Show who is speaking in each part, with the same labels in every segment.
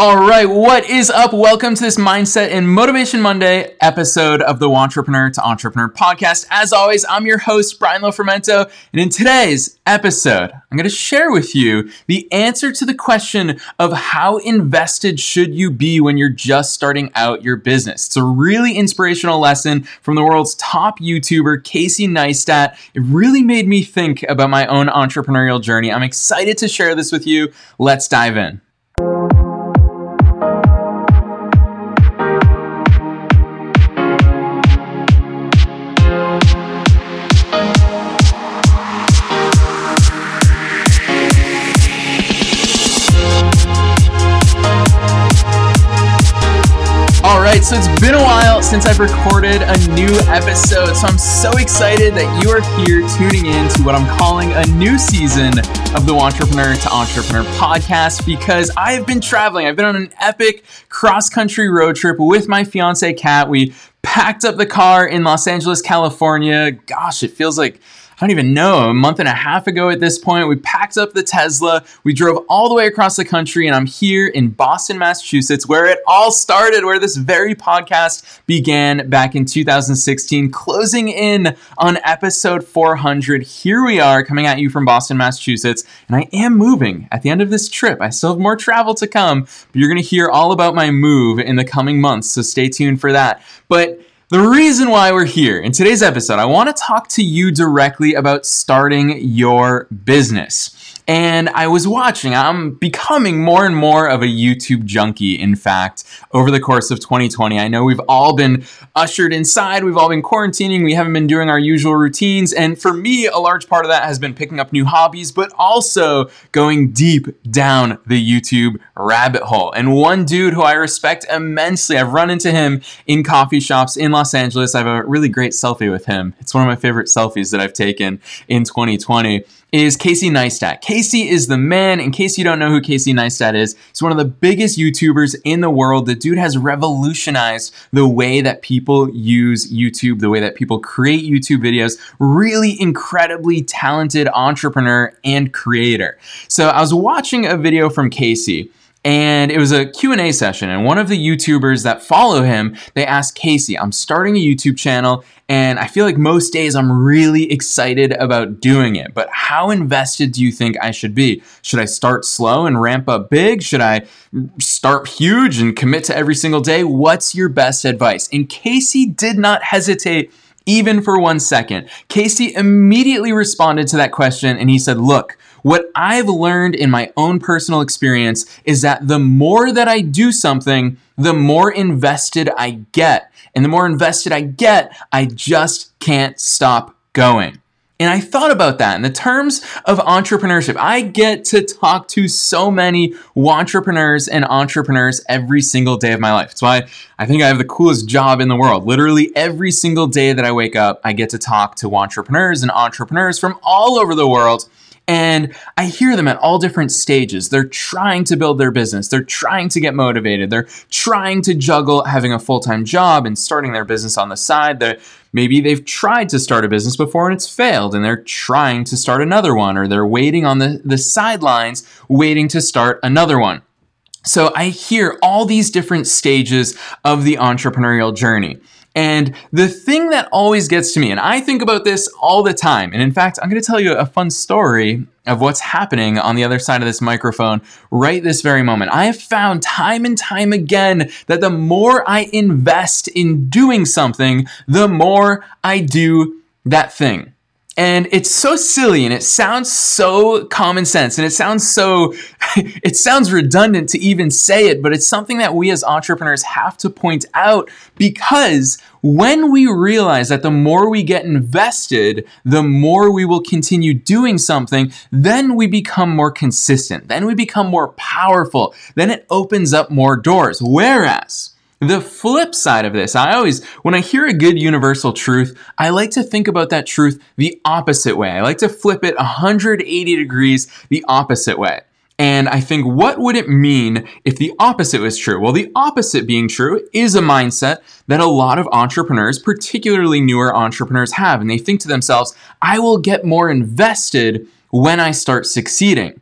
Speaker 1: All right, what is up? Welcome to this Mindset and Motivation Monday episode of the Entrepreneur to Entrepreneur podcast. As always, I'm your host, Brian Lofermento, and in today's episode, I'm going to share with you the answer to the question of how invested should you be when you're just starting out your business. It's a really inspirational lesson from the world's top YouTuber, Casey Neistat. It really made me think about my own entrepreneurial journey. I'm excited to share this with you. Let's dive in. Right, so it's been a while since I've recorded a new episode, so I'm so excited that you are here tuning in to what I'm calling a new season of the Entrepreneur to Entrepreneur podcast because I have been traveling. I've been on an epic cross country road trip with my fiance Kat. We packed up the car in Los Angeles, California. Gosh, it feels like I don't even know, a month and a half ago at this point. We packed up the Tesla, we drove all the way across the country, and I'm here in Boston, Massachusetts, where it all started, where this very podcast began back in 2016, closing in on episode 400. Here we are coming at you from Boston, Massachusetts, and I am moving at the end of this trip. I still have more travel to come, but you're going to hear all about my move in the coming months, so stay tuned for that. But the reason why we're here in today's episode, I want to talk to you directly about starting your business and I was watching. I'm becoming more and more of a YouTube junkie, in fact, over the course of 2020. I know we've all been ushered inside, we've all been quarantining, we haven't been doing our usual routines. And for me, a large part of that has been picking up new hobbies, but also going deep down the YouTube rabbit hole. And one dude who I respect immensely, I've run into him in coffee shops in Los Angeles. I have a really great selfie with him. It's one of my favorite selfies that I've taken in 2020 is Casey Neistat. Casey is the man. In case you don't know who Casey Neistat is, he's one of the biggest YouTubers in the world. The dude has revolutionized the way that people use YouTube, the way that people create YouTube videos. Really incredibly talented entrepreneur and creator. So I was watching a video from Casey and it was a q&a session and one of the youtubers that follow him they asked casey i'm starting a youtube channel and i feel like most days i'm really excited about doing it but how invested do you think i should be? Should i start slow and ramp up big? Should i start huge and commit to every single day? What's your best advice? And casey did not hesitate even for one second. Casey immediately responded to that question and he said look what I've learned in my own personal experience is that the more that I do something, the more invested I get. And the more invested I get, I just can't stop going. And I thought about that in the terms of entrepreneurship. I get to talk to so many entrepreneurs and wantrepreneurs every single day of my life. That's why I think I have the coolest job in the world. Literally every single day that I wake up, I get to talk to entrepreneurs and wantrepreneurs from all over the world and I hear them at all different stages. They're trying to build their business, they're trying to get motivated, they're trying to juggle having a full time job and starting their business on the side. That maybe they've tried to start a business before and it's failed, and they're trying to start another one, or they're waiting on the, the sidelines, waiting to start another one. So I hear all these different stages of the entrepreneurial journey. And the thing that always gets to me, and I think about this all the time, and in fact, I'm going to tell you a fun story of what's happening on the other side of this microphone right this very moment. I have found time and time again that the more I invest in doing something, the more I do that thing. And it's so silly and it sounds so common sense and it sounds so, it sounds redundant to even say it, but it's something that we as entrepreneurs have to point out because when we realize that the more we get invested, the more we will continue doing something, then we become more consistent. Then we become more powerful. Then it opens up more doors. Whereas, the flip side of this, I always, when I hear a good universal truth, I like to think about that truth the opposite way. I like to flip it 180 degrees the opposite way. And I think, what would it mean if the opposite was true? Well, the opposite being true is a mindset that a lot of entrepreneurs, particularly newer entrepreneurs, have. And they think to themselves, I will get more invested when I start succeeding.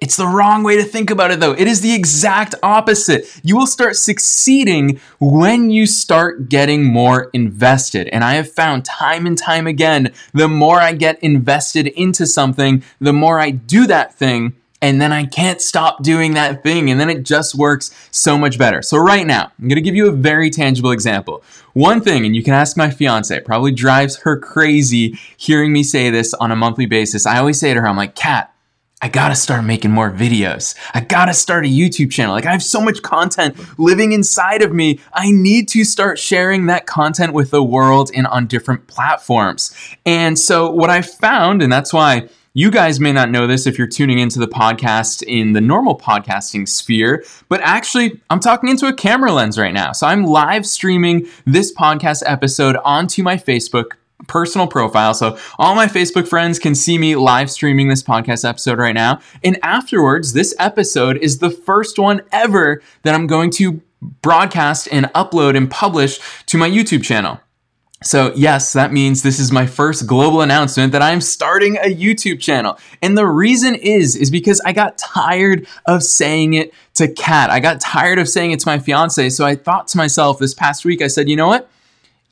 Speaker 1: It's the wrong way to think about it, though. It is the exact opposite. You will start succeeding when you start getting more invested. And I have found time and time again the more I get invested into something, the more I do that thing, and then I can't stop doing that thing, and then it just works so much better. So, right now, I'm gonna give you a very tangible example. One thing, and you can ask my fiance, probably drives her crazy hearing me say this on a monthly basis. I always say to her, I'm like, Kat, I gotta start making more videos. I gotta start a YouTube channel. Like, I have so much content living inside of me. I need to start sharing that content with the world and on different platforms. And so, what I found, and that's why you guys may not know this if you're tuning into the podcast in the normal podcasting sphere, but actually, I'm talking into a camera lens right now. So I'm live streaming this podcast episode onto my Facebook personal profile. So all my Facebook friends can see me live streaming this podcast episode right now. And afterwards, this episode is the first one ever that I'm going to broadcast and upload and publish to my YouTube channel. So, yes, that means this is my first global announcement that I'm starting a YouTube channel. And the reason is is because I got tired of saying it to Kat. I got tired of saying it to my fiance. So I thought to myself this past week I said, "You know what?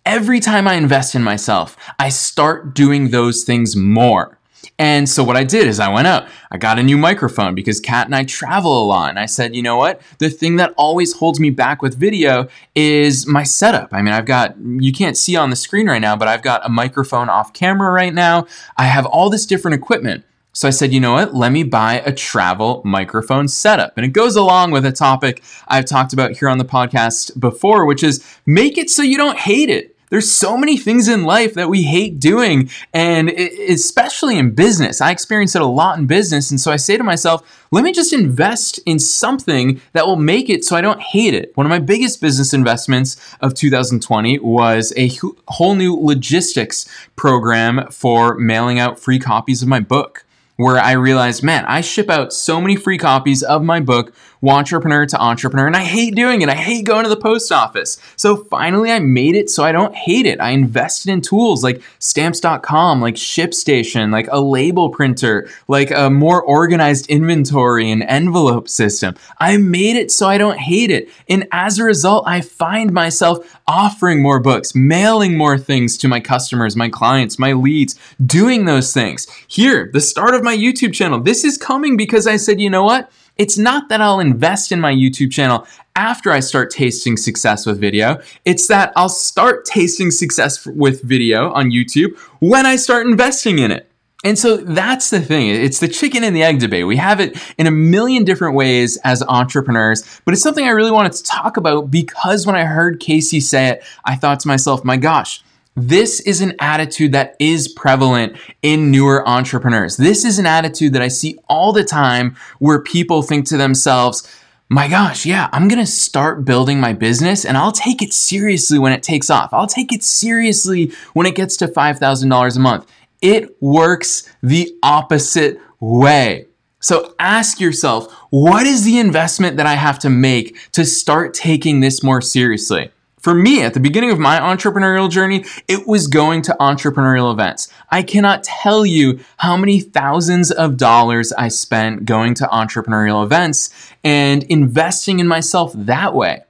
Speaker 1: Every time I invest in myself, I start doing those things more." And so what I did is I went out, I got a new microphone because Kat and I travel a lot. And I said, you know what? The thing that always holds me back with video is my setup. I mean, I've got, you can't see on the screen right now, but I've got a microphone off camera right now. I have all this different equipment. So I said, you know what? Let me buy a travel microphone setup. And it goes along with a topic I've talked about here on the podcast before, which is make it so you don't hate it. There's so many things in life that we hate doing, and especially in business. I experience it a lot in business, and so I say to myself, let me just invest in something that will make it so I don't hate it. One of my biggest business investments of 2020 was a whole new logistics program for mailing out free copies of my book where I realized, man, I ship out so many free copies of my book, Entrepreneur to Entrepreneur, and I hate doing it. I hate going to the post office. So finally, I made it so I don't hate it. I invested in tools like stamps.com, like ShipStation, like a label printer, like a more organized inventory and envelope system. I made it so I don't hate it. And as a result, I find myself offering more books, mailing more things to my customers, my clients, my leads, doing those things. Here, the start of my YouTube channel. This is coming because I said, you know what? It's not that I'll invest in my YouTube channel after I start tasting success with video. It's that I'll start tasting success with video on YouTube when I start investing in it. And so that's the thing. It's the chicken and the egg debate. We have it in a million different ways as entrepreneurs, but it's something I really wanted to talk about because when I heard Casey say it, I thought to myself, my gosh, this is an attitude that is prevalent in newer entrepreneurs. This is an attitude that I see all the time where people think to themselves, my gosh, yeah, I'm gonna start building my business and I'll take it seriously when it takes off. I'll take it seriously when it gets to $5,000 a month. It works the opposite way. So ask yourself, what is the investment that I have to make to start taking this more seriously? For me, at the beginning of my entrepreneurial journey, it was going to entrepreneurial events. I cannot tell you how many thousands of dollars I spent going to entrepreneurial events and investing in myself that way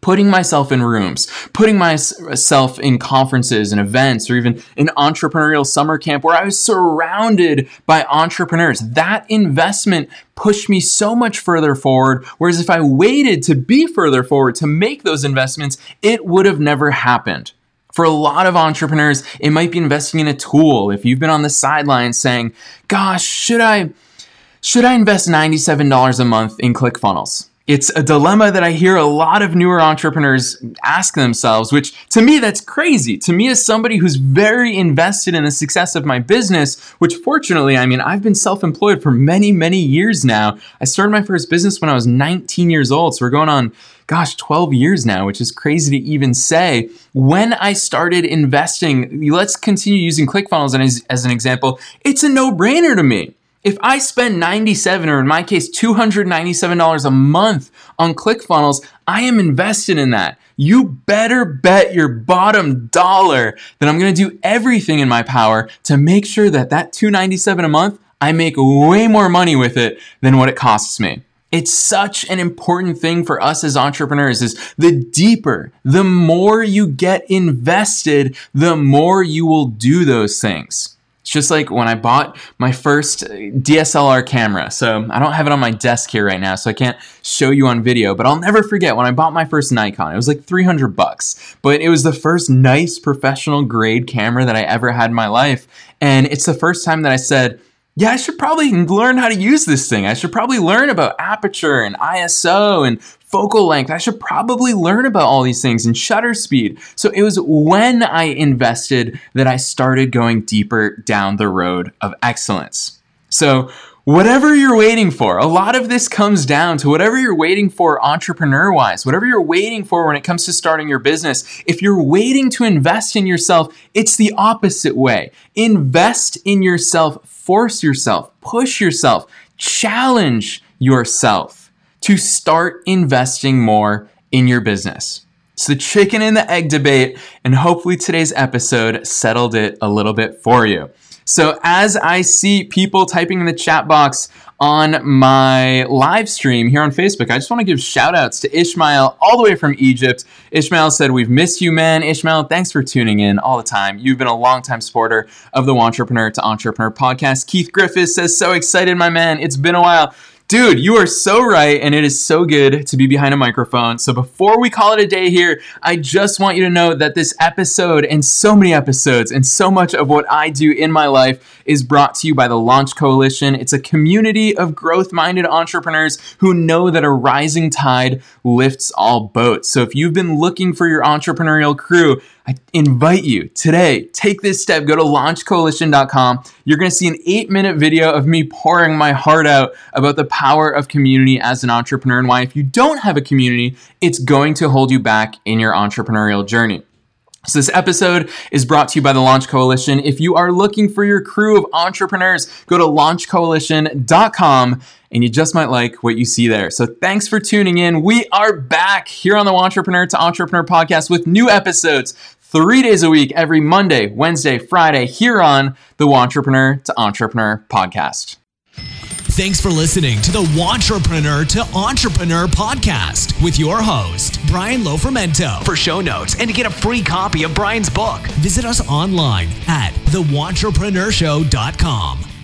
Speaker 1: putting myself in rooms, putting myself in conferences and events, or even an entrepreneurial summer camp where I was surrounded by entrepreneurs. That investment pushed me so much further forward. Whereas if I waited to be further forward to make those investments, it would have never happened. For a lot of entrepreneurs, it might be investing in a tool. If you've been on the sidelines saying, gosh, should I, should I invest $97 a month in ClickFunnels? It's a dilemma that I hear a lot of newer entrepreneurs ask themselves, which to me, that's crazy. To me, as somebody who's very invested in the success of my business, which fortunately, I mean, I've been self employed for many, many years now. I started my first business when I was 19 years old. So we're going on, gosh, 12 years now, which is crazy to even say. When I started investing, let's continue using ClickFunnels as, as an example, it's a no brainer to me. If I spend 97 or in my case $297 a month on ClickFunnels, I am invested in that. You better bet your bottom dollar that I'm going to do everything in my power to make sure that that 297 a month I make way more money with it than what it costs me. It's such an important thing for us as entrepreneurs is the deeper, the more you get invested, the more you will do those things. It's just like when I bought my first uh, DSLR camera. So I don't have it on my desk here right now, so I can't show you on video, but I'll never forget when I bought my first Nikon. It was like 300 bucks, but it was the first nice professional grade camera that I ever had in my life. And it's the first time that I said, yeah, I should probably learn how to use this thing. I should probably learn about aperture and ISO and focal length. I should probably learn about all these things and shutter speed. So it was when I invested that I started going deeper down the road of excellence. So whatever you're waiting for, a lot of this comes down to whatever you're waiting for entrepreneur wise, whatever you're waiting for when it comes to starting your business. If you're waiting to invest in yourself, it's the opposite way. Invest in yourself, force yourself, push yourself, challenge yourself to start investing more in your business. It's the chicken and the egg debate, and hopefully today's episode settled it a little bit for you. So as I see people typing in the chat box on my live stream here on Facebook, I just want to give shout outs to Ishmael all the way from Egypt. Ishmael said, We've missed you, man. Ishmael, thanks for tuning in all the time. You've been a longtime supporter of the Entrepreneur to Entrepreneur podcast. Keith Griffiths says, So excited, my man. It's been a while. Dude, you are so right, and it is so good to be behind a microphone. So, before we call it a day here, I just want you to know that this episode and so many episodes and so much of what I do in my life is brought to you by the Launch Coalition. It's a community of growth minded entrepreneurs who know that a rising tide lifts all boats. So, if you've been looking for your entrepreneurial crew, I invite you today, take this step, go to launchcoalition.com. You're going to see an eight minute video of me pouring my heart out about the power of community as an entrepreneur and why, if you don't have a community, it's going to hold you back in your entrepreneurial journey. So, this episode is brought to you by the Launch Coalition. If you are looking for your crew of entrepreneurs, go to launchcoalition.com and you just might like what you see there. So, thanks for tuning in. We are back here on the Entrepreneur to Entrepreneur podcast with new episodes three days a week, every Monday, Wednesday, Friday, here on the Entrepreneur to Entrepreneur podcast.
Speaker 2: Thanks for listening to the Entrepreneur to Entrepreneur podcast with your host, Brian Lofermento. For show notes and to get a free copy of Brian's book, visit us online at thewantrepreneurShow.com.